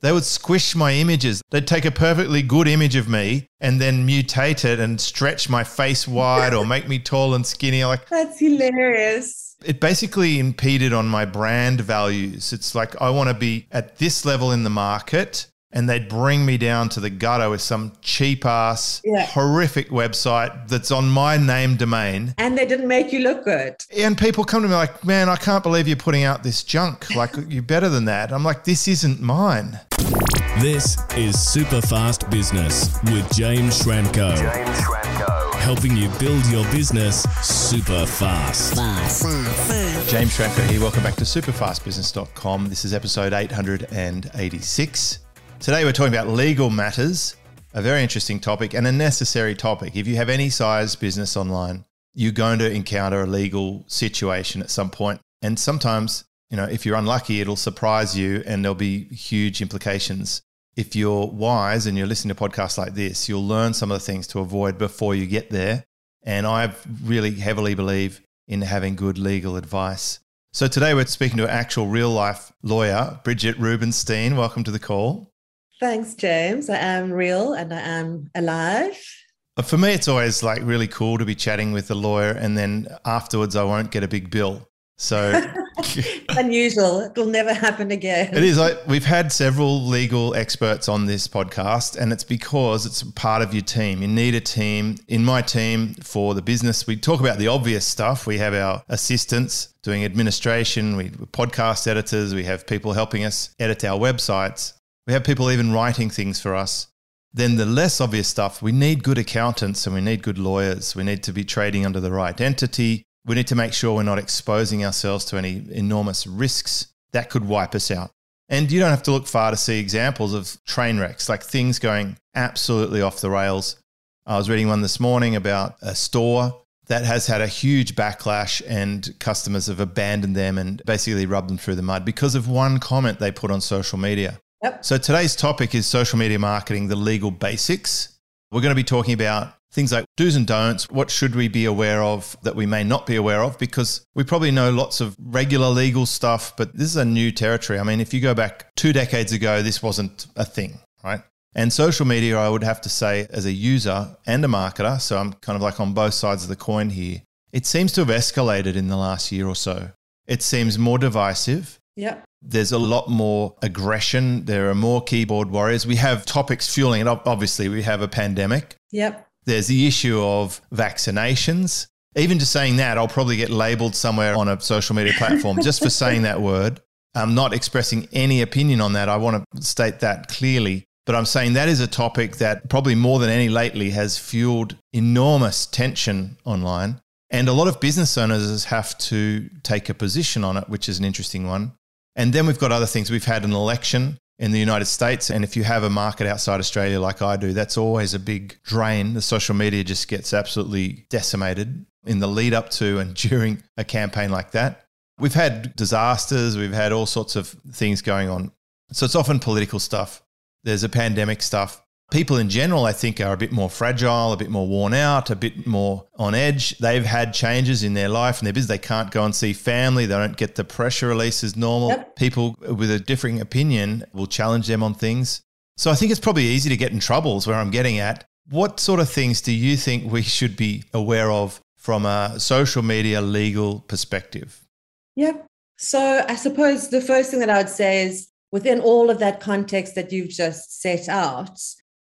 They would squish my images. They'd take a perfectly good image of me and then mutate it and stretch my face wide or make me tall and skinny. Like That's hilarious. it basically impeded on my brand values. It's like I want to be at this level in the market and they'd bring me down to the gutter with some cheap ass Yeah. horrific website that's on my name domain. And they didn't make you look good. And people come to me like, "Man, I can't believe you're putting out this junk. Like you're better than that." I'm like, "This isn't mine." This is Super Fast Business with James Schramko. James Schramko. Helping you build your business super fast. James Schramko here. Welcome back to superfastbusiness.com. This is episode 886. Today we're talking about legal matters, a very interesting topic and a necessary topic. If you have any size business online, you're going to encounter a legal situation at some point. And sometimes, you know, if you're unlucky, it'll surprise you and there'll be huge implications. If you're wise and you're listening to podcasts like this, you'll learn some of the things to avoid before you get there. And I really heavily believe in having good legal advice. So today we're speaking to an actual real life lawyer, Brigit Rubinstein. Welcome to the call. Thanks, James. I am real and I am alive. Uh, For me, it's always like really cool to be chatting with a lawyer, and then afterwards, I won't get a big bill. So unusual. It will never happen again. it is like we've had several legal experts on this podcast, and it's because it's part of your team. You need a team. In my team for the business, we talk about the obvious stuff. We have our assistants doing administration, we podcast editors, we have people helping us edit our websites, we have people even writing things for us. Then the less obvious stuff, we need good accountants and we need good lawyers. We need to be trading under the right entity. We need to make sure we're not exposing ourselves to any enormous risks that could wipe us out. And you don't have to look far to see examples of train wrecks, like things going absolutely off the rails. I was reading one this morning about a store that has had a huge backlash and customers have abandoned them and basically rubbed them through the mud because of one comment they put on social media. Yep. So today's topic is social media marketing, the legal basics. We're going to be talking about things like do's and don'ts. What should we be aware of that we may not be aware of? Because we probably know lots of regular legal stuff, but this is a new territory. I mean, if you go back two decades ago, this wasn't a thing, right? And social media, I would have to say, as a user and a marketer, so I'm kind of like on both sides of the coin here, it seems to have escalated in the last year or so. It seems more divisive Yep. there's a lot more aggression. There are more keyboard warriors. We have topics fueling it. Obviously, we have a pandemic. Yep. There's the issue of vaccinations. Even just saying that, I'll probably get labeled somewhere on a social media platform just for saying that word. I'm not expressing any opinion on that. I want to state that clearly. But I'm saying that is a topic that probably more than any lately has fueled enormous tension online. And a lot of business owners have to take a position on it, which is an interesting one. And then we've got other things. We've had an election in the United States. And if you have a market outside Australia like I do, that's always a big drain. The social media just gets absolutely decimated in the lead up to and during a campaign like that. We've had disasters, we've had all sorts of things going on. So it's often political stuff. There's a pandemic stuff. People in general, I think, are a bit more fragile, a bit more worn out, a bit more on edge. They've had changes in their life and their business. They can't go and see family. They don't get the pressure release as normal. Yep. People with a differing opinion will challenge them on things. So I think it's probably easy to get in troubles where I'm getting at. What sort of things do you think we should be aware of from a social media legal perspective? Yep. So I suppose the first thing that I would say is within all of that context that you've just set out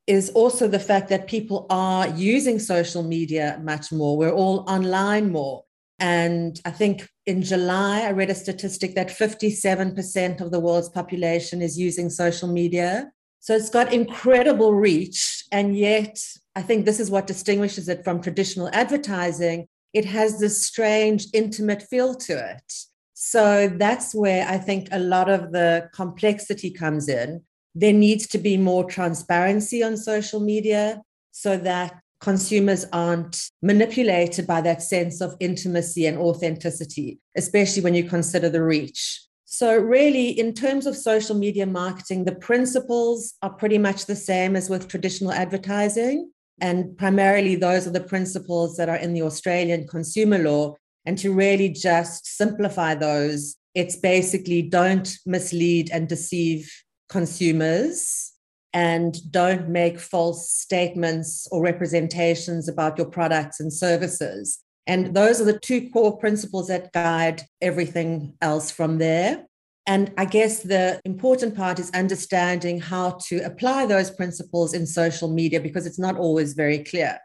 is also the fact that people are using social media much more. We're all online more. And I think in July, I read a statistic that 57% of the world's population is using social media. So it's got incredible reach. And yet, I think this is what distinguishes it from traditional advertising. It has this strange, intimate feel to it. So that's where I think a lot of the complexity comes in. There needs to be more transparency on social media so that consumers aren't manipulated by that sense of intimacy and authenticity, especially when you consider the reach. So, really, in terms of social media marketing, the principles are pretty much the same as with traditional advertising. And primarily, those are the principles that are in the Australian consumer law. And to really just simplify those, it's basically don't mislead and deceive consumers and don't make false statements or representations about your products and services. And those are the two core principles that guide everything else from there. And I guess the important part is understanding how to apply those principles in social media because it's not always very clear.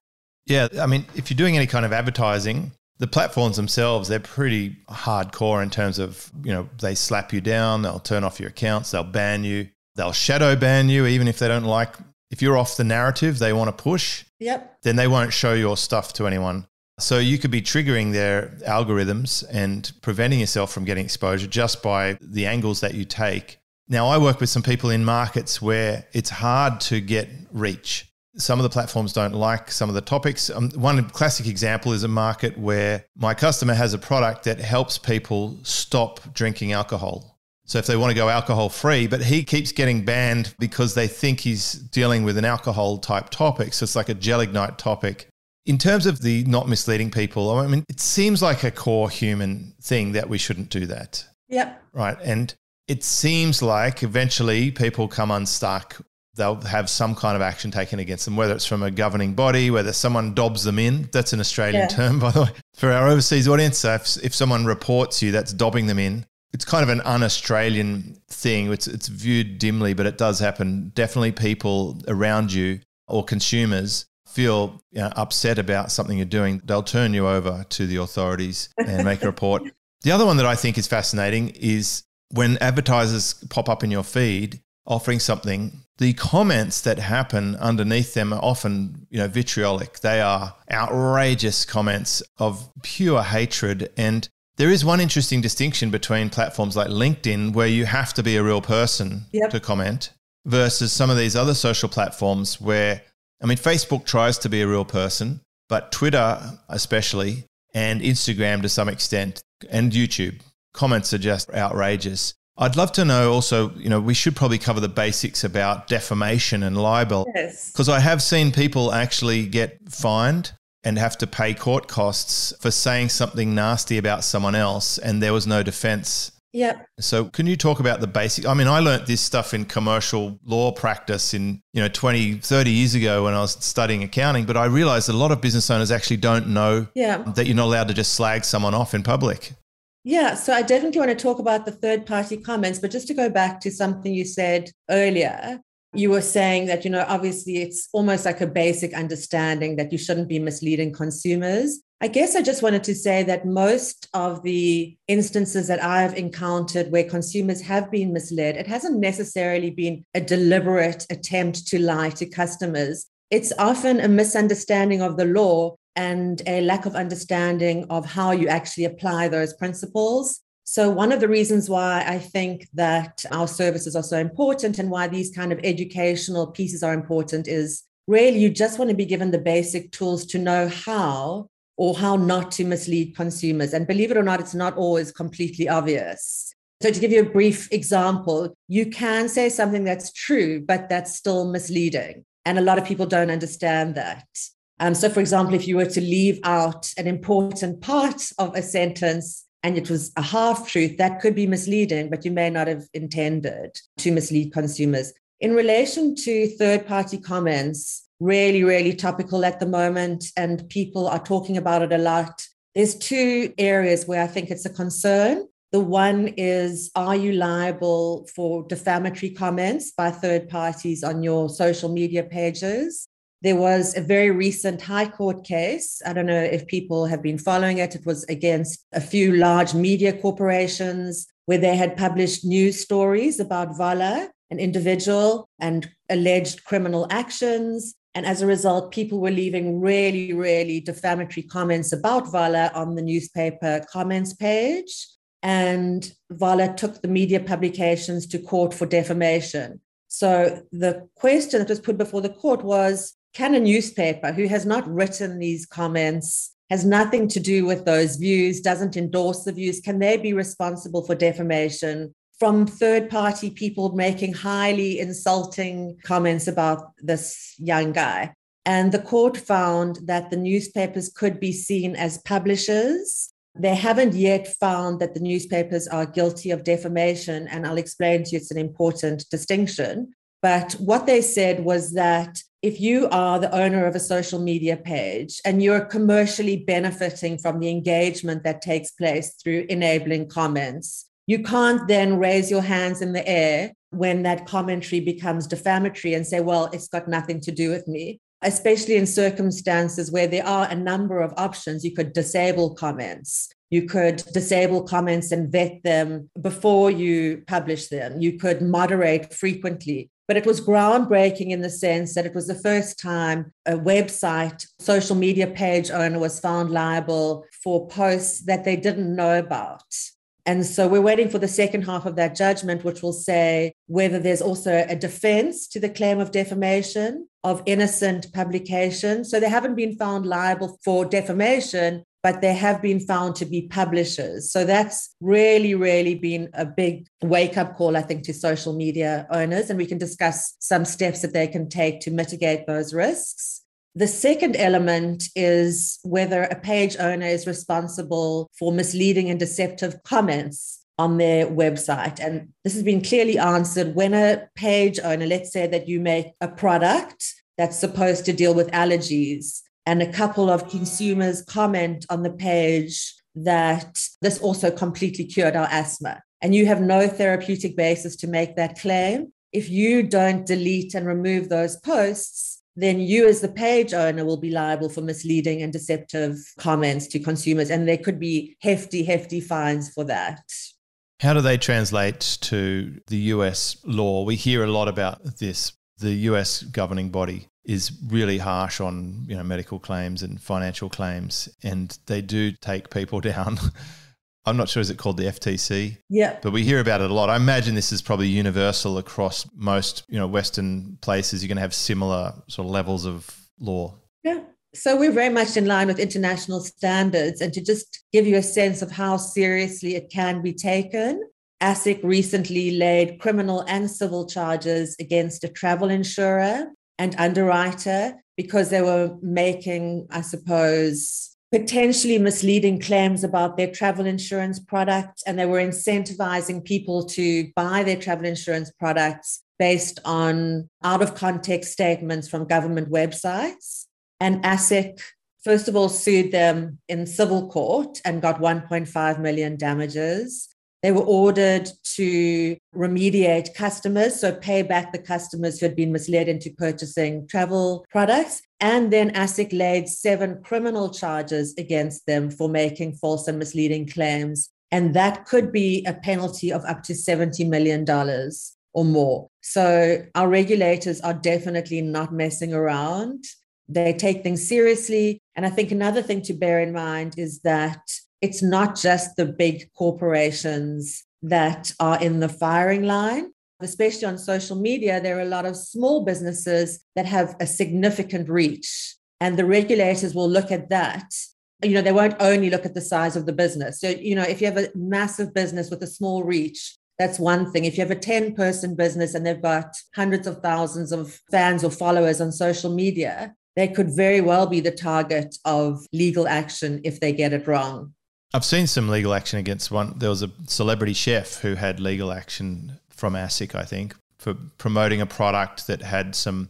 Yeah. I mean, if you're doing any kind of advertising, the platforms themselves, they're pretty hardcore in terms of, you know, they slap you down, they'll turn off your accounts, they'll ban you, they'll shadow ban you, even if they don't like, if you're off the narrative they want to push, yep. then they won't show your stuff to anyone. So you could be triggering their algorithms and preventing yourself from getting exposure just by the angles that you take. Now, I work with some people in markets where it's hard to get reach. Some of the platforms don't like some of the topics. Um, one classic example is a market where my customer has a product that helps people stop drinking alcohol. So if they want to go alcohol free, but he keeps getting banned because they think he's dealing with an alcohol type topic. So it's like a gelignite topic. In terms of the not misleading people, I mean, it seems like a core human thing that we shouldn't do that. Yep. Right. And it seems like eventually people come unstuck. They'll have some kind of action taken against them, whether it's from a governing body, whether someone dobs them in. That's an Australian yeah. term, by the way, for our overseas audience. So if, if someone reports you, that's dobbing them in. It's kind of an un Australian thing. It's, it's viewed dimly, but it does happen. Definitely people around you or consumers feel you know, upset about something you're doing, they'll turn you over to the authorities and make a report. the other one that I think is fascinating is when advertisers pop up in your feed offering something, the comments that happen underneath them are often, you know, vitriolic. They are outrageous comments of pure hatred. And there is one interesting distinction between platforms like LinkedIn, where you have to be a real person yep. to comment, versus some of these other social platforms where I mean, Facebook tries to be a real person, but Twitter, especially, and Instagram to some extent, and YouTube, comments are just outrageous. I'd love to know also, you know, we should probably cover the basics about defamation and libel. Yes. Because I have seen people actually get fined and have to pay court costs for saying something nasty about someone else and there was no defense Yep. So can you talk about the basic I mean I learnt this stuff in commercial law practice in you know 20 30 years ago when I was studying accounting but I realized a lot of business owners actually don't know yeah. that you're not allowed to just slag someone off in public. Yeah, so I definitely want to talk about the third party comments but just to go back to something you said earlier you were saying that you know obviously it's almost like a basic understanding that you shouldn't be misleading consumers I guess I just wanted to say that most of the instances that I've encountered where consumers have been misled, it hasn't necessarily been a deliberate attempt to lie to customers. It's often a misunderstanding of the law and a lack of understanding of how you actually apply those principles. So, one of the reasons why I think that our services are so important and why these kind of educational pieces are important is really you just want to be given the basic tools to know how or how not to mislead consumers. And believe it or not, it's not always completely obvious. So, to give you a brief example, you can say something that's true, but that's still misleading. And a lot of people don't understand that. Um, so, for example, if you were to leave out an important part of a sentence and it was a half truth, that could be misleading, but you may not have intended to mislead consumers. In relation to third party comments, really, really topical at the moment, and people are talking about it a lot. There's two areas where I think it's a concern. The one is Are you liable for defamatory comments by third parties on your social media pages? There was a very recent High Court case. I don't know if people have been following it. It was against a few large media corporations where they had published news stories about Voller, an individual, and alleged criminal actions. And as a result, people were leaving really, really defamatory comments about Voller on the newspaper comments page. And Voller took the media publications to court for defamation. So the question that was put before the court was can a newspaper who has not written these comments, has nothing to do with those views, doesn't endorse the views, can they be responsible for defamation from third party people making highly insulting comments about this young guy. And the court found that the newspapers could be seen as publishers They haven't yet found that the newspapers are guilty of defamation, and I'll explain to you it's an important distinction. But what they said was that if you are the owner of a social media page and you're commercially benefiting from the engagement that takes place through enabling comments, you can't then raise your hands in the air when that commentary becomes defamatory and say, well, it's got nothing to do with me, especially in circumstances where there are a number of options. You could disable comments. You could disable comments and vet them before you publish them. You could moderate frequently. But it was groundbreaking in the sense that it was the first time a website social media page owner was found liable for posts that they didn't know about. And so we're waiting for the second half of that judgment, which will say whether there's also a defense to the claim of defamation of innocent publication. So they haven't been found liable for defamation, but they have been found to be publishers. So that's really, really been a big wake up call, I think, to social media owners. And we can discuss some steps that they can take to mitigate those risks. The second element is whether a page owner is responsible for misleading and deceptive comments on their website. And this has been clearly answered when a page owner, let's say that you make a product that's supposed to deal with allergies, and a couple of consumers comment on the page that this also completely cured our asthma. And you have no therapeutic basis to make that claim. If you don't delete and remove those posts, then you as the page owner will be liable for misleading and deceptive comments to consumers and there could be hefty hefty fines for that how do they translate to the US law we hear a lot about this the US governing body is really harsh on you know medical claims and financial claims and they do take people down I'm not sure, is it called the FTC? Yeah. But we hear about it a lot. I imagine this is probably universal across most, you know, Western places. You're going to have similar sort of levels of law. Yeah. So we're very much in line with international standards. And to just give you a sense of how seriously it can be taken, ASIC recently laid criminal and civil charges against a travel insurer and underwriter because they were making, I suppose, potentially misleading claims about their travel insurance product, and they were incentivizing people to buy their travel insurance products based on out of context statements from government websites. And ASIC, first of all, sued them in civil court and got 1.5 million damages. They were ordered to remediate customers, so pay back the customers who had been misled into purchasing travel products. And then ASIC laid seven criminal charges against them for making false and misleading claims. And that could be a penalty of up to $70 million or more. So our regulators are definitely not messing around. They take things seriously. And I think another thing to bear in mind is that it's not just the big corporations that are in the firing line. Especially on social media, there are a lot of small businesses that have a significant reach, and the regulators will look at that. You know, they won't only look at the size of the business. So, you know, if you have a massive business with a small reach, that's one thing. If you have a 10 person business and they've got hundreds of thousands of fans or followers on social media, they could very well be the target of legal action if they get it wrong. I've seen some legal action against one. There was a celebrity chef who had legal action from ASIC, I think, for promoting a product that had some.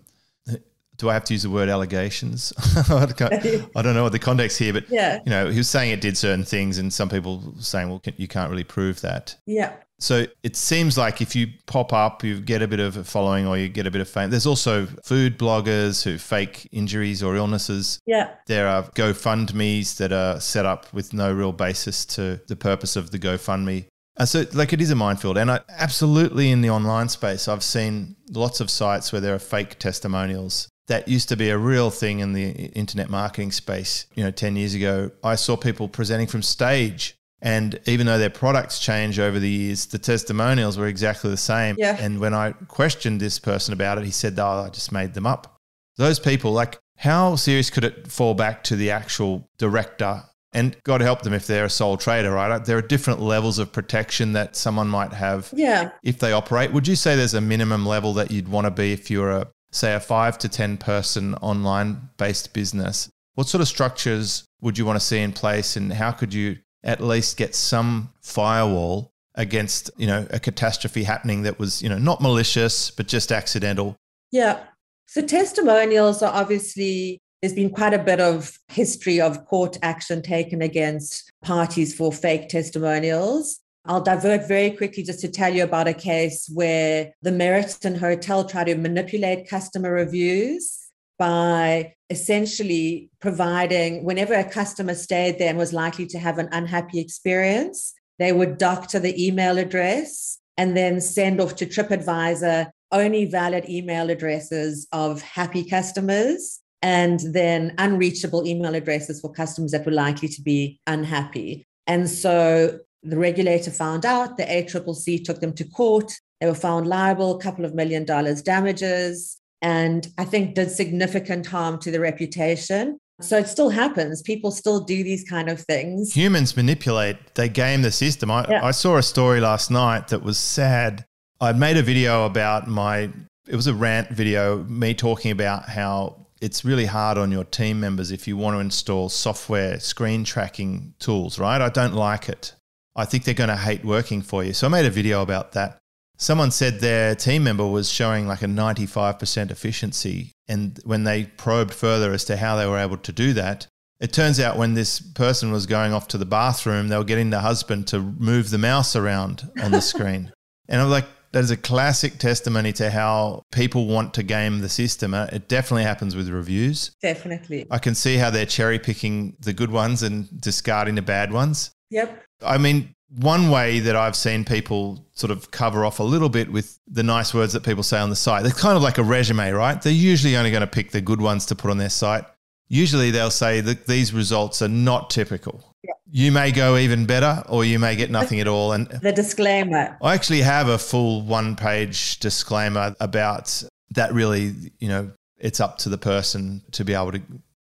Do I have to use the word allegations? I don't know what the context here, but yeah. you know, he was saying it did certain things, and some people saying, "Well, you can't really prove that." Yeah. So it seems like if you pop up, you get a bit of a following or you get a bit of fame. There's also food bloggers who fake injuries or illnesses. Yeah. There are GoFundMe's that are set up with no real basis to the purpose of the GoFundMe. Uh, so, like, it is a minefield. And I, absolutely in the online space, I've seen lots of sites where there are fake testimonials. That used to be a real thing in the internet marketing space. You know, 10 years ago, I saw people presenting from stage and even though their products change over the years, the testimonials were exactly the same. Yeah. And when I questioned this person about it, he said, Oh, I just made them up. Those people, like, how serious could it fall back to the actual director? And God help them if they're a sole trader, right? Uh, there are different levels of protection that someone might have yeah. if they operate. Would you say there's a minimum level that you'd want to be if you're a, say, a five to 10 person online based business? What sort of structures would you want to see in place and how could you at least get some firewall against, you know, a catastrophe happening that was, you know, not malicious, but just accidental. Yeah. So testimonials are obviously there's been quite a bit of history of court action taken against parties for fake testimonials. I'll divert very quickly just to tell you about a case where the Meriton Hotel tried to manipulate customer reviews by essentially providing, whenever a customer stayed there and was likely to have an unhappy experience, they would doctor the email address and then send off to TripAdvisor only valid email addresses of happy customers and then unreachable email addresses for customers that were likely to be unhappy. And so the regulator found out, the ACCC took them to court. They were found liable, a couple of million dollars damages, and I think did significant harm to the reputation. So it still happens. People still do these kind of things. Humans manipulate, they game the system. I, yeah. I saw a story last night that was sad. I'd made a video about my, it was a rant video, me talking about how it's really hard on your team members if you want to install software screen tracking tools, right? I don't like it. I think they're going to hate working for you. So I made a video about that. Someone said their team member was showing like a 95% efficiency. And when they probed further as to how they were able to do that, it turns out when this person was going off to the bathroom, they were getting the husband to move the mouse around on the screen. and I'm like, that is a classic testimony to how people want to game the system. Uh, it definitely happens with reviews. Definitely. I can see how they're cherry picking the good ones and discarding the bad ones. Yep. I mean, one way that I've seen people sort of cover off a little bit with the nice words that people say on the site, they're kind of like a resume, right? They're usually only going to pick the good ones to put on their site. Usually they'll say that these results are not typical. Yeah. You may go even better or you may get nothing at all. And the disclaimer. I actually have a full one page disclaimer about that really, you know, it's up to the person to be able to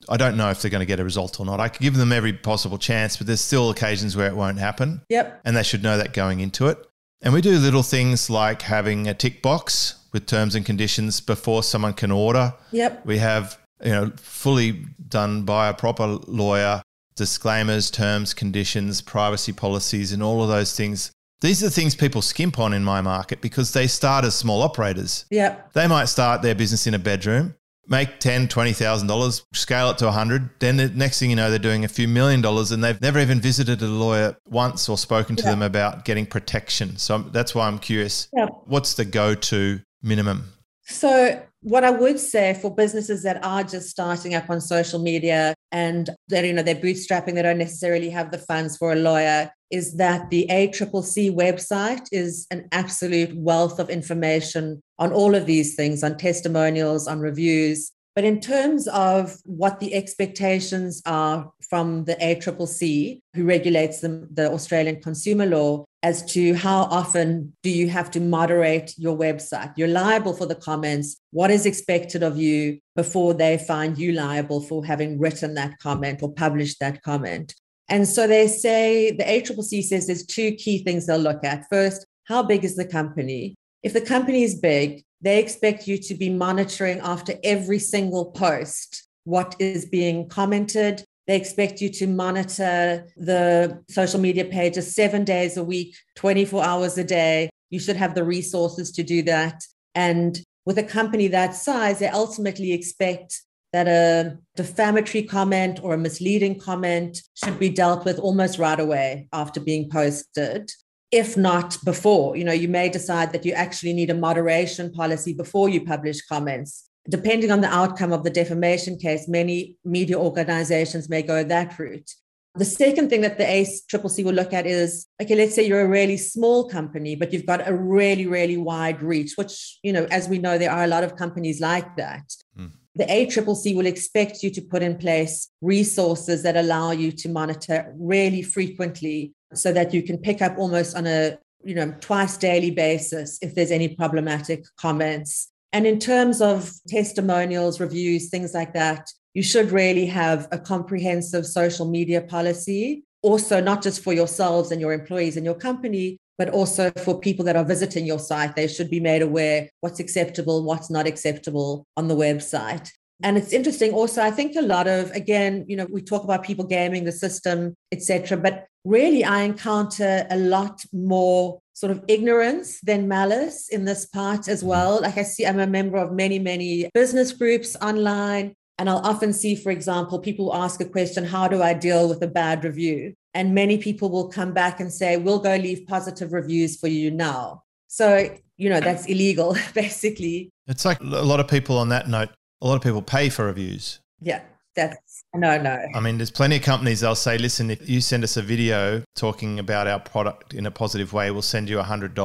I don't know if they're going to get a result or not. I could give them every possible chance, but there's still occasions where it won't happen. Yep. And they should know that going into it. And we do little things like having a tick box with terms and conditions before someone can order. Yep. We have, you know, fully done by a proper lawyer, disclaimers, terms, conditions, privacy policies, and all of those things. These are the things people skimp on in my market because they start as small operators. Yep. They might start their business in a bedroom make ten, twenty thousand dollars, scale it to a hundred. Then the next thing you know, they're doing a few million dollars, and they've never even visited a lawyer once or spoken to yeah. them about getting protection. So that's why I'm curious. Yeah. What's the go-to minimum? So what I would say for businesses that are just starting up on social media and that you know they're bootstrapping, they don't necessarily have the funds for a lawyer, is that the ACCC website is an absolute wealth of information on all of these things, on testimonials, on reviews. But in terms of what the expectations are from the ACCC, who regulates the, the Australian consumer law, as to how often do you have to moderate your website. You're liable for the comments. What is expected of you before they find you liable for having written that comment or published that comment? And so they say the ACCC says there's two key things they'll look at. First, how big is the company? If the company is big, they expect you to be monitoring after every single post what is being commented, they expect you to monitor the social media pages seven days a week, 24 hours a day. You should have the resources to do that. And with a company that size, they ultimately expect that a defamatory comment or a misleading comment should be dealt with almost right away after being posted if not before you know you may decide that you actually need a moderation policy before you publish comments depending on the outcome of the defamation case, many media organizations may go that route. The second thing that the ACCC will look at is okay, let's say you're a really small company, but you've got a really, really wide reach, which, you know, as we know, there are a lot of companies like that. Mm. The ACCC will expect you to put in place resources that allow you to monitor really frequently so that you can pick up almost on a you know twice daily basis if there's any problematic comments and in terms of testimonials, reviews, things like that, you should really have a comprehensive social media policy. Also, not just for yourselves and your employees and your company, but also for people that are visiting your site. They should be made aware what's acceptable, what's not acceptable on the website. And it's interesting also, I think a lot of, again, you know, we talk about people gaming the system, etc. But really I encounter a lot more sort of ignorance than malice in this part as mm-hmm. well. Like I see, I'm a member of many, many business groups online. And I'll often see, for example, people ask a question, how do I deal with a bad review? And many people will come back and say, we'll go leave positive reviews for you now. So, you know, that's illegal, basically. It's like a lot of people on that note, a lot of people pay for reviews. Yeah, that's no, no. I mean, there's plenty of companies they'll say, listen, if you send us a video talking about our product in a positive way, we'll send you a $100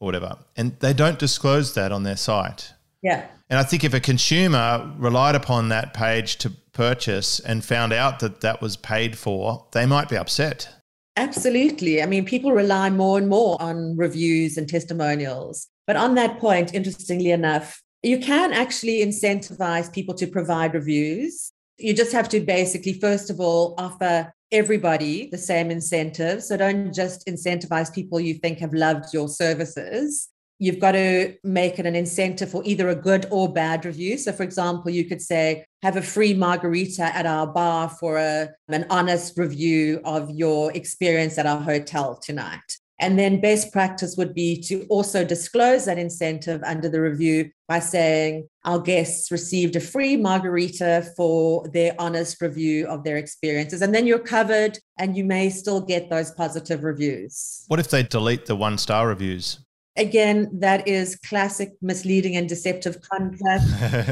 or whatever. And they don't disclose that on their site. Yeah. And I think if a consumer relied upon that page to purchase and found out that that was paid for, they might be upset. Absolutely. I mean, people rely more and more on reviews and testimonials. But on that point, interestingly enough, you can actually incentivize people to provide reviews. You just have to basically, first of all, offer everybody the same incentives. So don't just incentivize people you think have loved your services. You've got to make it an incentive for either a good or bad review. So, for example, you could say, have a free margarita at our bar for a, an honest review of your experience at our hotel tonight. And then best practice would be to also disclose that incentive under the review by saying our guests received a free margarita for their honest review of their experiences. And then you're covered and you may still get those positive reviews. What if they delete the one star reviews? Again, that is classic misleading and deceptive conduct.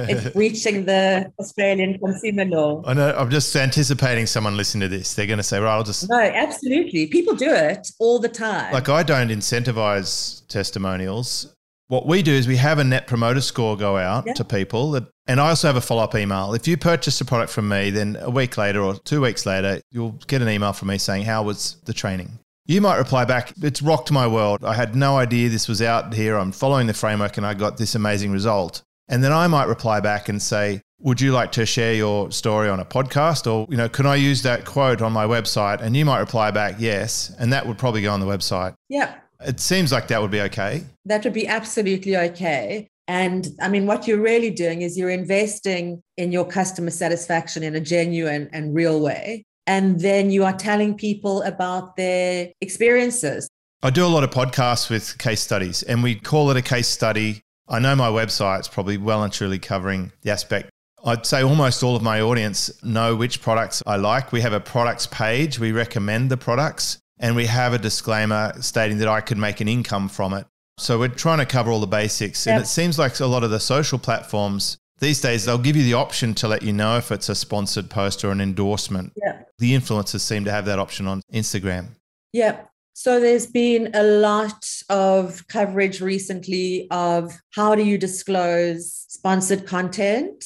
it's breaching the Australian consumer law. I know. I'm just anticipating someone listening to this. They're going to say, "Right, I'll just." No, absolutely. People do it all the time. Like I don't incentivize testimonials. What we do is we have a net promoter score go out to people that, and I also have a follow up email. If you purchase a product from me, then a week later or two weeks later, you'll get an email from me saying, How was the training? You might reply back, It's rocked my world. I had no idea this was out here. I'm following the framework and I got this amazing result. And then I might reply back and say, would you like to share your story on a podcast? Or you know can i use that quote on my website? And you might reply back yes. And that would probably go on the website. Yeah. It seems like that would be okay. That would be absolutely okay. And i mean what you're really doing is you're investing in your customer satisfaction in a genuine and real way and then you are telling people about their experiences i do a lot of podcasts with case studies and we call it a case study I know my website's probably well and truly covering the aspect I'd say almost all of my audience know which products I like. We have a products page, we recommend the products, and we have a disclaimer stating that I could make an income from it. So we're trying to cover all the basics. Yep. And it seems like a lot of the social platforms these days, they'll give you the option to let you know if it's a sponsored post or an endorsement. Yeah. The influencers seem to have that option on Instagram. Yeah. So there's been a lot of coverage recently of how do you disclose sponsored content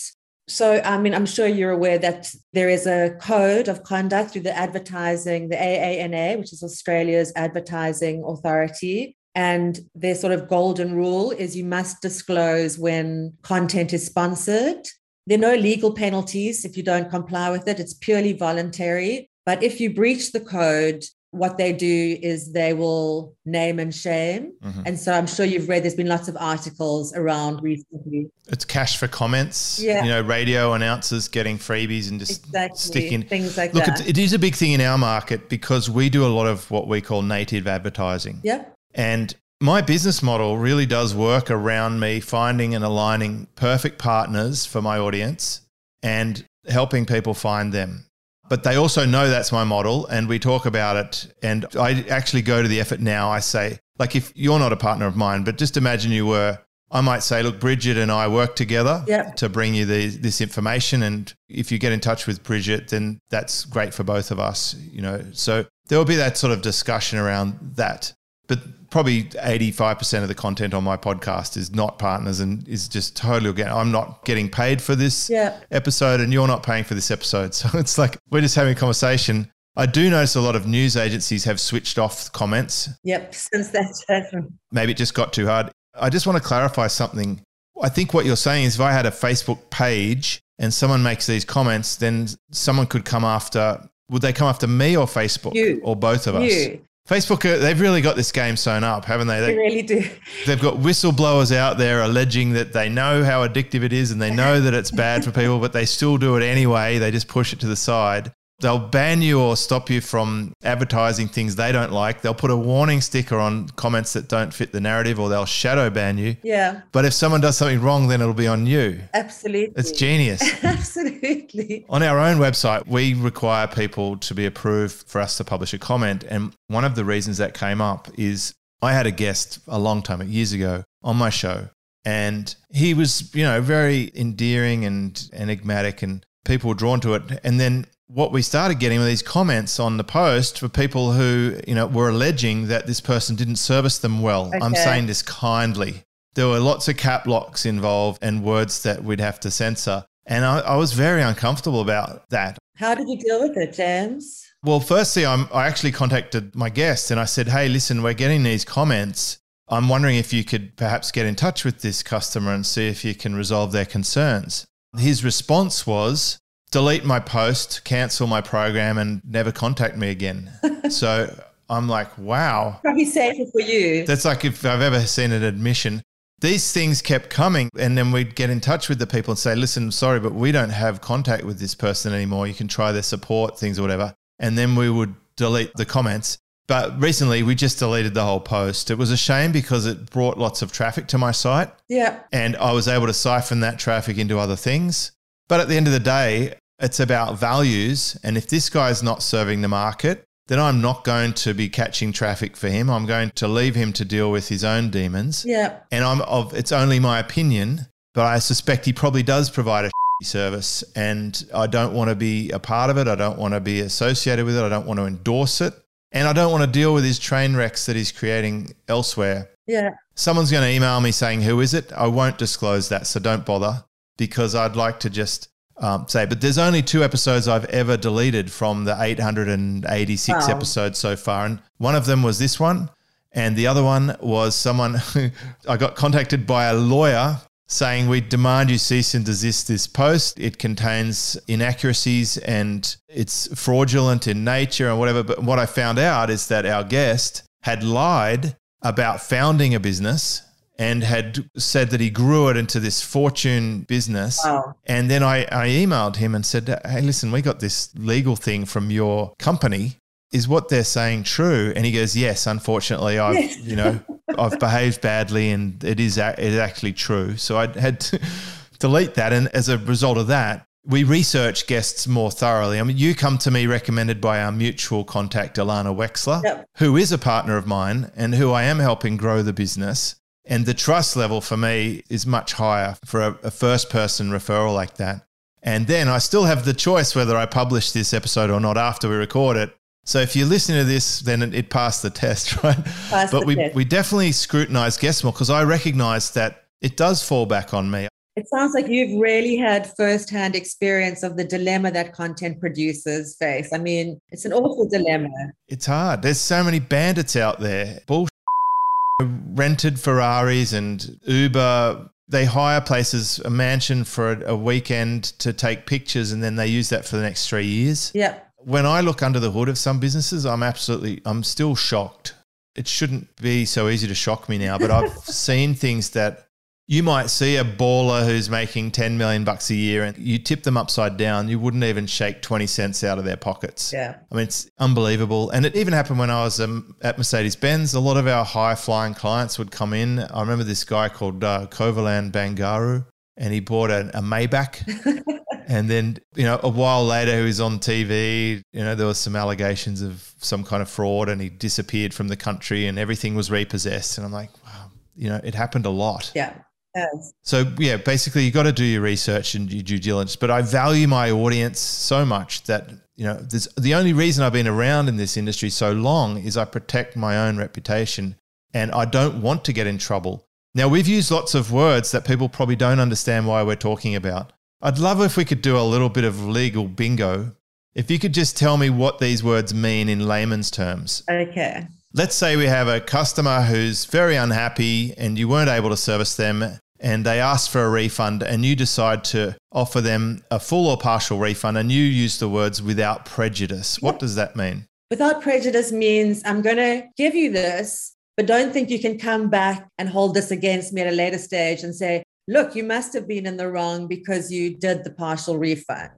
so, I mean, I'm sure you're aware that there is a code of conduct through the advertising, the AANA, which is Australia's advertising authority. And their sort of golden rule is you must disclose when content is sponsored. There are no legal penalties if you don't comply with it, it's purely voluntary. But if you breach the code, what they do is they will name and shame. Mm-hmm. And so I'm sure you've read, there's been lots of articles around recently. It's cash for comments. Yeah. You know, radio announcers getting freebies and just exactly. sticking things like Look, that. Look, it is a big thing in our market because we do a lot of what we call native advertising. Yep. And my business model really does work around me finding and aligning perfect partners for my audience and helping people find them. But they also know that's my model and we talk about it. And i actually go to the effort now. I say like if you're not a partner of mine but just imagine you were i might say look brigit and i work together yep. to bring you the, this information. And if you get in touch with brigit then that's great for both of us you know. So there will be that sort of discussion around that. But probably 85% of the content on my podcast is not partners and is just totally again i'm not getting paid for this yeah. episode and you're not paying for this episode. So it's like we're just having a conversation. I do notice a lot of news agencies have switched off comments. Yep since that's happened maybe it just got too hard. I just want to clarify something. I think what you're saying is if i had a facebook page and someone makes these comments then someone could come after would they come after me or facebook you. or both of us? You Facebook, uh, they've really got this game sewn up, haven't they? They they really do. they've got whistleblowers out there alleging that they know how addictive it is and they know that it's bad for people, but they still do it anyway. They just push it to the side. They'll ban you or stop you from advertising things they don't like. They'll put a warning sticker on comments that don't fit the narrative or they'll shadow ban you. Yeah, But if someone does something wrong, then it'll be on you. absolutely. It's genius. Absolutely. On our own website, we require people to be approved for us to publish a comment. And one of the reasons that came up is I had a guest a long time, years ago, on my show. And he was, you know, very endearing and enigmatic, and people were drawn to it. And then what we started getting were these comments on the post for people who, you know, were alleging that this person didn't service them well. I'm saying this kindly. There were lots of cap locks involved and words that we'd have to censor. And I, I was very uncomfortable about that. How did you deal with it, James? Well, firstly, I'm, I actually contacted my guest and I said, hey, listen, we're getting these comments. I'm wondering if you could perhaps get in touch with this customer and see if you can resolve their concerns. His response was, delete my post, cancel my program, and never contact me again. so I'm like, wow. Probably safer for you. That's like if I've ever seen an admission. These things kept coming, and then we'd get in touch with the people and say, listen, sorry, but we don't have contact with this person anymore. You can try their support things or whatever. And then we would delete the comments. But recently, we just deleted the whole post. It was a shame because it brought lots of traffic to my site, yeah, and I was able to siphon that traffic into other things. But at the end of the day, it's about values. And if this guy's not serving the market, then I'm not going to be catching traffic for him. I'm going to leave him to deal with his own demons. yeah, And I'm of it's only my opinion, but I suspect he probably does provide a service and I don't want to be a part of it. I don't want to be associated with it. I don't want to endorse it. And I don't want to deal with his train wrecks that he's creating elsewhere. yeah. Someone's going to email me saying, Who is it? I won't disclose that. So don't bother because I'd like to just um, say, but there's only two episodes I've ever deleted from the 886 Wow. episodes so far. And one of them was this one. And the other one was someone who I got contacted by a lawyer saying, We demand you cease and desist this post. It contains inaccuracies and it's fraudulent in nature and whatever. But what I found out is that our guest had lied about founding a business and had said that he grew it into this fortune business. Wow. And then I, I emailed him and said, Hey, listen, we got this legal thing from your company. Is what they're saying true? And he goes, Yes, unfortunately, I've, Yes. you know, I've behaved badly and it is, it is actually true. So I had to delete that. And as a result of that, we research guests more thoroughly. I mean, you come to me recommended by our mutual contact, Alana Wexler, Yep. who is a partner of mine and who I am helping grow the business. And the trust level for me is much higher for a, a first person referral like that. And then I still have the choice whether I publish this episode or not after we record it. So if you're listening to this, then it, it passed the test, right? Passed but we, test. we definitely scrutinize guests more because I recognize that it does fall back on me. It sounds like you've really had firsthand experience of the dilemma that content producers face. I mean, it's an awful dilemma. It's hard. There's so many bandits out there. Bullshit. Rented Ferraris and Uber. They hire places, a mansion for a, a weekend to take pictures, and then they use that for the next three years. Yeah, When I look under the hood of some businesses, I'm absolutely, I'm still shocked. It shouldn't be so easy to shock me now, but I've seen things that you might see a baller who's making 10 million bucks a year and you tip them upside down, you wouldn't even shake 20 cents out of their pockets. yeah, I mean, it's unbelievable. And it even happened when I was um, at Mercedes Benz. A lot of our high flying clients would come in. I remember this guy called uh, Kovalan Bangaru, and he bought a, a Maybach. and then, you know, a while later, he was on TV. You know, there was some allegations of some kind of fraud, and he disappeared from the country, and everything was repossessed. And I'm like, wow, you know, it happened a lot. yeah. So yeah, basically you've got to do your research and your due diligence. But I value my audience so much that you know, the only reason I've been around in this industry so long is I protect my own reputation, and I don't want to get in trouble. Now we've used lots of words that people probably don't understand why we're talking about. I'd love if we could do a little bit of legal bingo. If you could just tell me what these words mean in layman's terms. Okay. Let's say we have a customer who's very unhappy and you weren't able to service them and they ask for a refund and you decide to offer them a full or partial refund and you use the words without prejudice. What does that mean? Without prejudice means I'm going to give you this, but don't think you can come back and hold this against me at a later stage and say, look, you must have been in the wrong because you did the partial refund.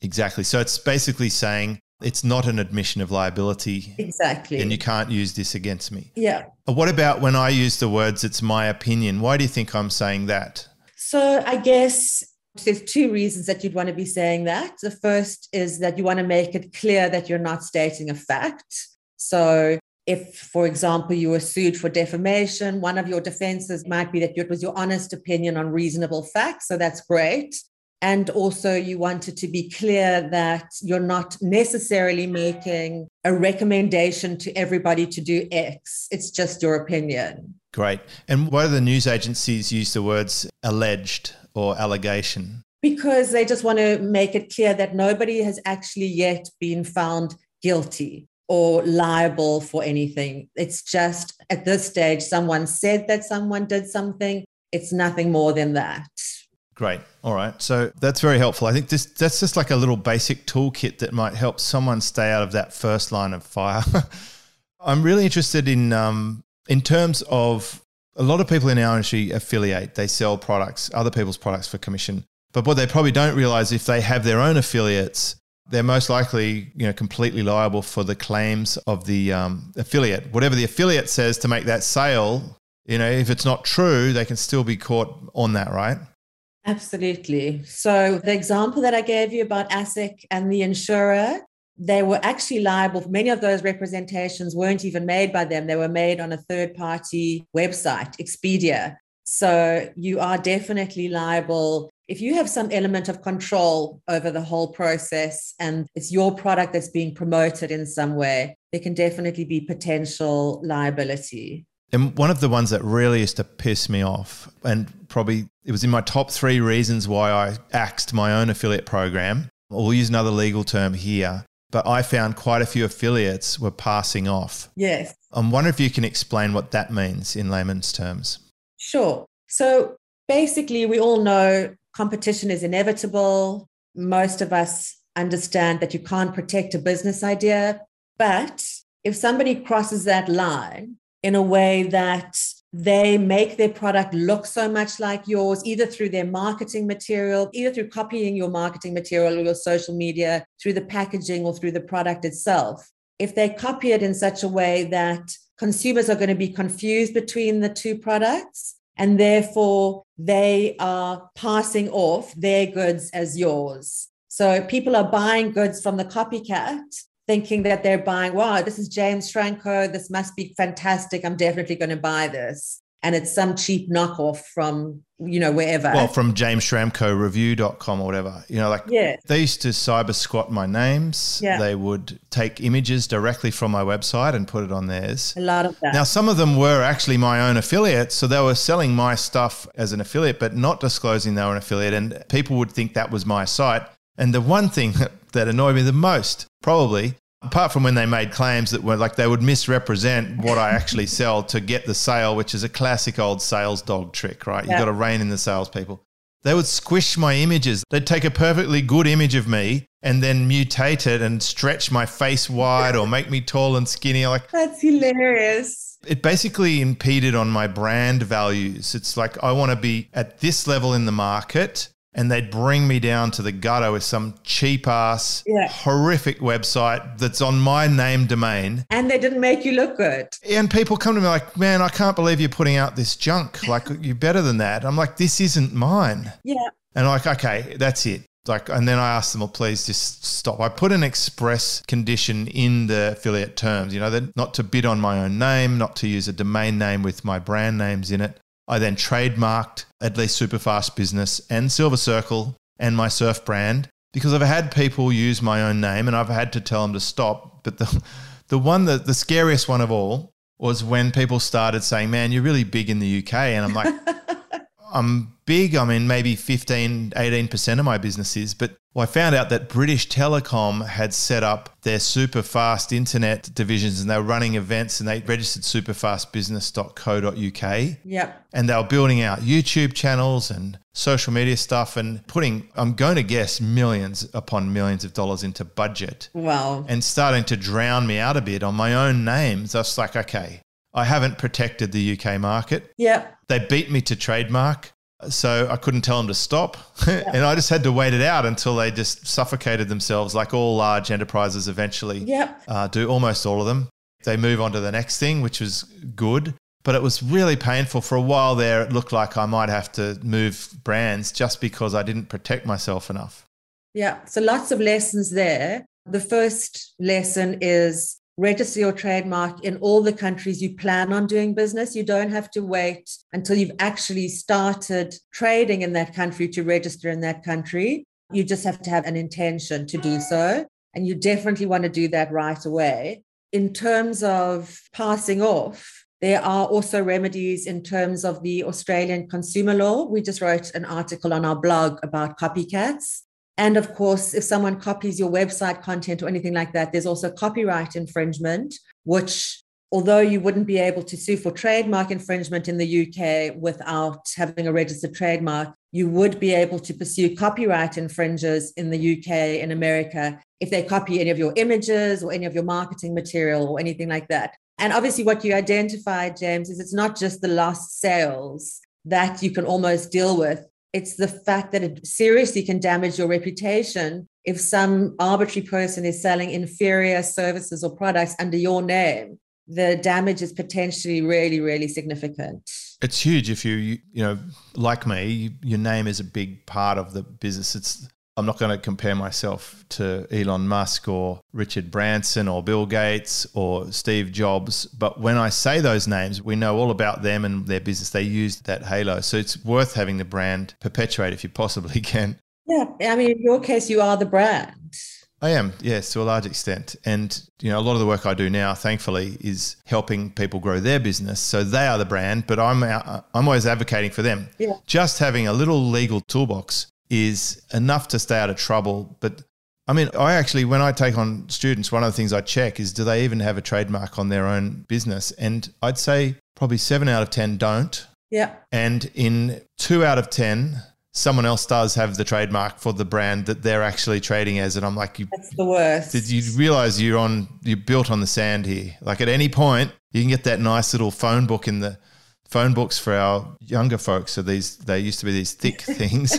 Exactly. So it's basically saying it's not an admission of liability. Exactly. And you can't use this against me. Yeah. Uh, what about when I use the words, it's my opinion? Why do you think I'm saying that? So I guess there's two reasons that you'd want to be saying that. The first is that you want to make it clear that you're not stating a fact. So if, for example, you were sued for defamation, one of your defenses might be that it was your honest opinion on reasonable facts. So that's great. And also, you wanted to be clear that you're not necessarily making a recommendation to everybody to do X. It's just your opinion. Great. And why do the news agencies use the words alleged or allegation? Because they just want to make it clear that nobody has actually yet been found guilty or liable for anything. It's just at this stage, someone said that someone did something. It's nothing more than that. Great. All right. So that's very helpful. I think this that's just like a little basic toolkit that might help someone stay out of that first line of fire. I'm really interested in um, in terms of a lot of people in our industry affiliate. They sell products, other people's products for commission. But what they probably don't realize if they have their own affiliates, they're most likely you know completely liable for the claims of the um, affiliate. Whatever the affiliate says to make that sale, you know, if it's not true, they can still be caught on that, right? Absolutely. So the example that I gave you about ASIC and the insurer, they were actually liable. Many of those representations weren't even made by them. They were made on a third party website, Expedia. So you are definitely liable if you have some element of control over the whole process and it's your product that's being promoted in some way, there can definitely be potential liability. And one of the ones that really used to piss me off, and probably it was in my top three reasons why I axed my own affiliate program. We'll use another legal term here, but I found quite a few affiliates were passing off. Yes. I'm wondering if you can explain what that means in layman's terms. Sure. So basically, we all know competition is inevitable. Most of us understand that you can't protect a business idea. But if somebody crosses that line in a way that they make their product look so much like yours, either through their marketing material, either through copying your marketing material or your social media, through the packaging or through the product itself. If they copy it in such a way that consumers are going to be confused between the two products, and therefore they are passing off their goods as yours. So people are buying goods from the copycat thinking that they're buying, wow, this is James Franco. This must be fantastic. I'm definitely going to buy this. And it's some cheap knockoff from, you know, wherever. Well, from James Schramko review.com or whatever. You know, like yeah. they used to cyber squat my names. Yeah. They would take images directly from my website and put it on theirs. A lot of that. Now, some of them were actually my own affiliates. So they were selling my stuff as an affiliate, but not disclosing they were an affiliate. And people would think that was my site. And the one thing that annoyed me the most, probably, apart from when they made claims that were like they would misrepresent what I actually sell to get the sale, which is a classic old sales dog trick, right? Yeah. You've got to rein in the salespeople. They would squish my images. They'd take a perfectly good image of me and then mutate it and stretch my face wide or make me tall and skinny. Like That's hilarious. it basically impeded on my brand values. It's like I want to be at this level in the market and they'd bring me down to the gutter with some cheap ass, Yeah. horrific website that's on my name domain. And they didn't make you look good. And people come to me like, man, I can't believe you're putting out this junk. Like, you're better than that. I'm like, this isn't mine. Yeah. And I'm like, okay, that's it. Like, and then I asked them, well, please just stop. I put an express condition in the affiliate terms, you know, that not to bid on my own name, not to use a domain name with my brand names in it. I then trademarked at least Superfast Business and Silver Circle and my surf brand because I've had people use my own name and I've had to tell them to stop. But the, the one that the scariest one of all was when people started saying, man, you're really big in the UK. And I'm like, I'm big. I mean, maybe 15, 18% of my business is. But I found out that British Telecom had set up their super fast internet divisions and they were running events and they registered superfastbusiness.co.uk. Yep. And they were building out YouTube channels and social media stuff and putting, I'm going to guess, millions upon millions of dollars into budget Wow. and starting to drown me out a bit on my own names. I was like, okay, I haven't protected the UK market. Yeah. They beat me to trademark. So I couldn't tell them to stop. and I just had to wait it out until they just suffocated themselves, like all large enterprises eventually Yep. uh, do, almost all of them. They move on to the next thing, which was good. But it was really painful for a while there. It looked like I might have to move brands just because I didn't protect myself enough. Yeah. So lots of lessons there. The first lesson is register your trademark in all the countries you plan on doing business. You don't have to wait until you've actually started trading in that country to register in that country. You just have to have an intention to do so. And you definitely want to do that right away. In terms of passing off, there are also remedies in terms of the Australian consumer law. We just wrote an article on our blog about copycats. And of course, if someone copies your website content or anything like that, there's also copyright infringement, which, although you wouldn't be able to sue for trademark infringement in the UK without having a registered trademark, you would be able to pursue copyright infringers in the UK and America if they copy any of your images or any of your marketing material or anything like that. And obviously, what you identified, James, is it's not just the lost sales that you can almost deal with. It's the fact that it seriously can damage your reputation if some arbitrary person is selling inferior services or products under your name. The damage is potentially really, really significant. It's huge if you, you, you know, like me, your name is a big part of the business. It's I'm not going to compare myself to Elon Musk or Richard Branson or Bill Gates or Steve Jobs. But when I say those names, we know all about them and their business. They use that halo. So it's worth having the brand perpetuate if you possibly can. Yeah. I mean, in your case, you are the brand. I am, yes, to a large extent. And, you know, a lot of the work I do now, thankfully, is helping people grow their business. So they are the brand, but I'm, uh, I'm always advocating for them. Yeah. Just having a little legal toolbox is enough to stay out of trouble. But I mean, I actually, when I take on students, one of the things I check is do they even have a trademark on their own business? And I'd say probably seven out of 10 don't. Yeah. And in two out of 10, someone else does have the trademark for the brand that they're actually trading as. And I'm like, you, That's the worst. did you realize you're on, you're built on the sand here? Like at any point, you can get that nice little phone book in the, phone books for our younger folks. So these they used to be these thick things.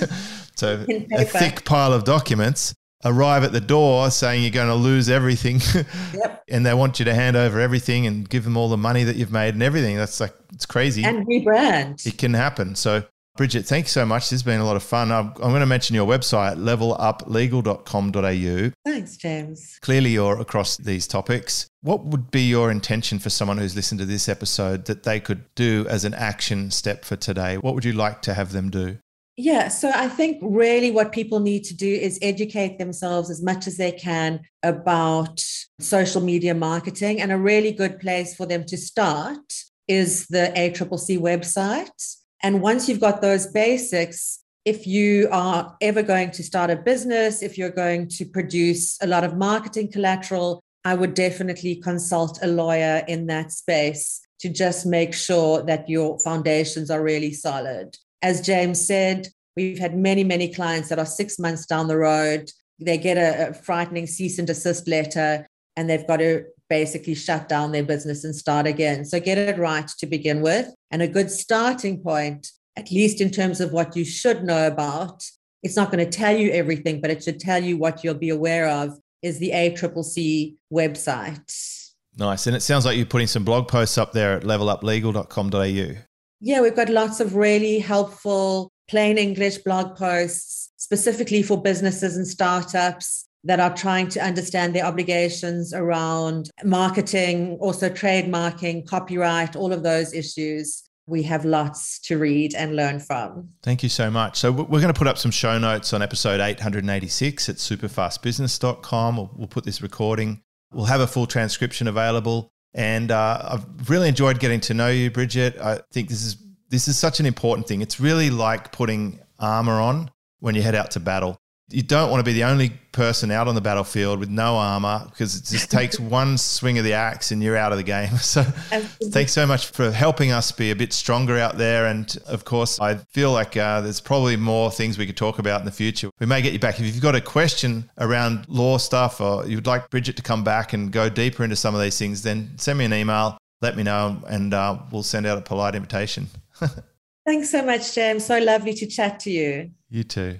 So a thick pile of documents arrive at the door saying you're going to lose everything Yep. and they want you to hand over everything and give them all the money that you've made and everything. That's like it's crazy. And rebrand. it can happen. So Brigit, thank you so much. This has been a lot of fun. I'm, I'm going to mention your website, leveluplegal.com.au. Thanks, James. Clearly, you're across these topics. What would be your intention for someone who's listened to this episode that they could do as an action step for today? What would you like to have them do? Yeah, so I think really what people need to do is educate themselves as much as they can about social media marketing. And a really good place for them to start is the ACCC website. And once you've got those basics, if you are ever going to start a business, if you're going to produce a lot of marketing collateral, I would definitely consult a lawyer in that space to just make sure that your foundations are really solid. As James said, we've had many, many clients that are six months down the road. They get a, a frightening cease and desist letter, and they've got to basically shut down their business and start again. So get it right to begin with. And a good starting point, at least in terms of what you should know about, it's not going to tell you everything, but it should tell you what you'll be aware of, is the ACCC website. Nice. And it sounds like you're putting some blog posts up there at leveluplegal.com.au. Yeah, we've got lots of really helpful plain English blog posts specifically for businesses and startups that are trying to understand their obligations around marketing, also trademarking, copyright, all of those issues. We have lots to read and learn from. Thank you so much. So we're going to put up some show notes on episode 886 at superfastbusiness.com. We'll, we'll put this recording. We'll have a full transcription available. And uh, I've really enjoyed getting to know you, Brigit. I think this is this is such an important thing. It's really like putting armor on when you head out to battle. You don't want to be the only person out on the battlefield with no armor because it just takes one swing of the axe and you're out of the game. So, Absolutely. thanks so much for helping us be a bit stronger out there. And of course, I feel like uh, there's probably more things we could talk about in the future. We may get you back. If you've got a question around law stuff or you'd like Brigit to come back and go deeper into some of these things, then send me an email, let me know, and uh, we'll send out a polite invitation. Thanks so much, James. So lovely to chat to you. You too.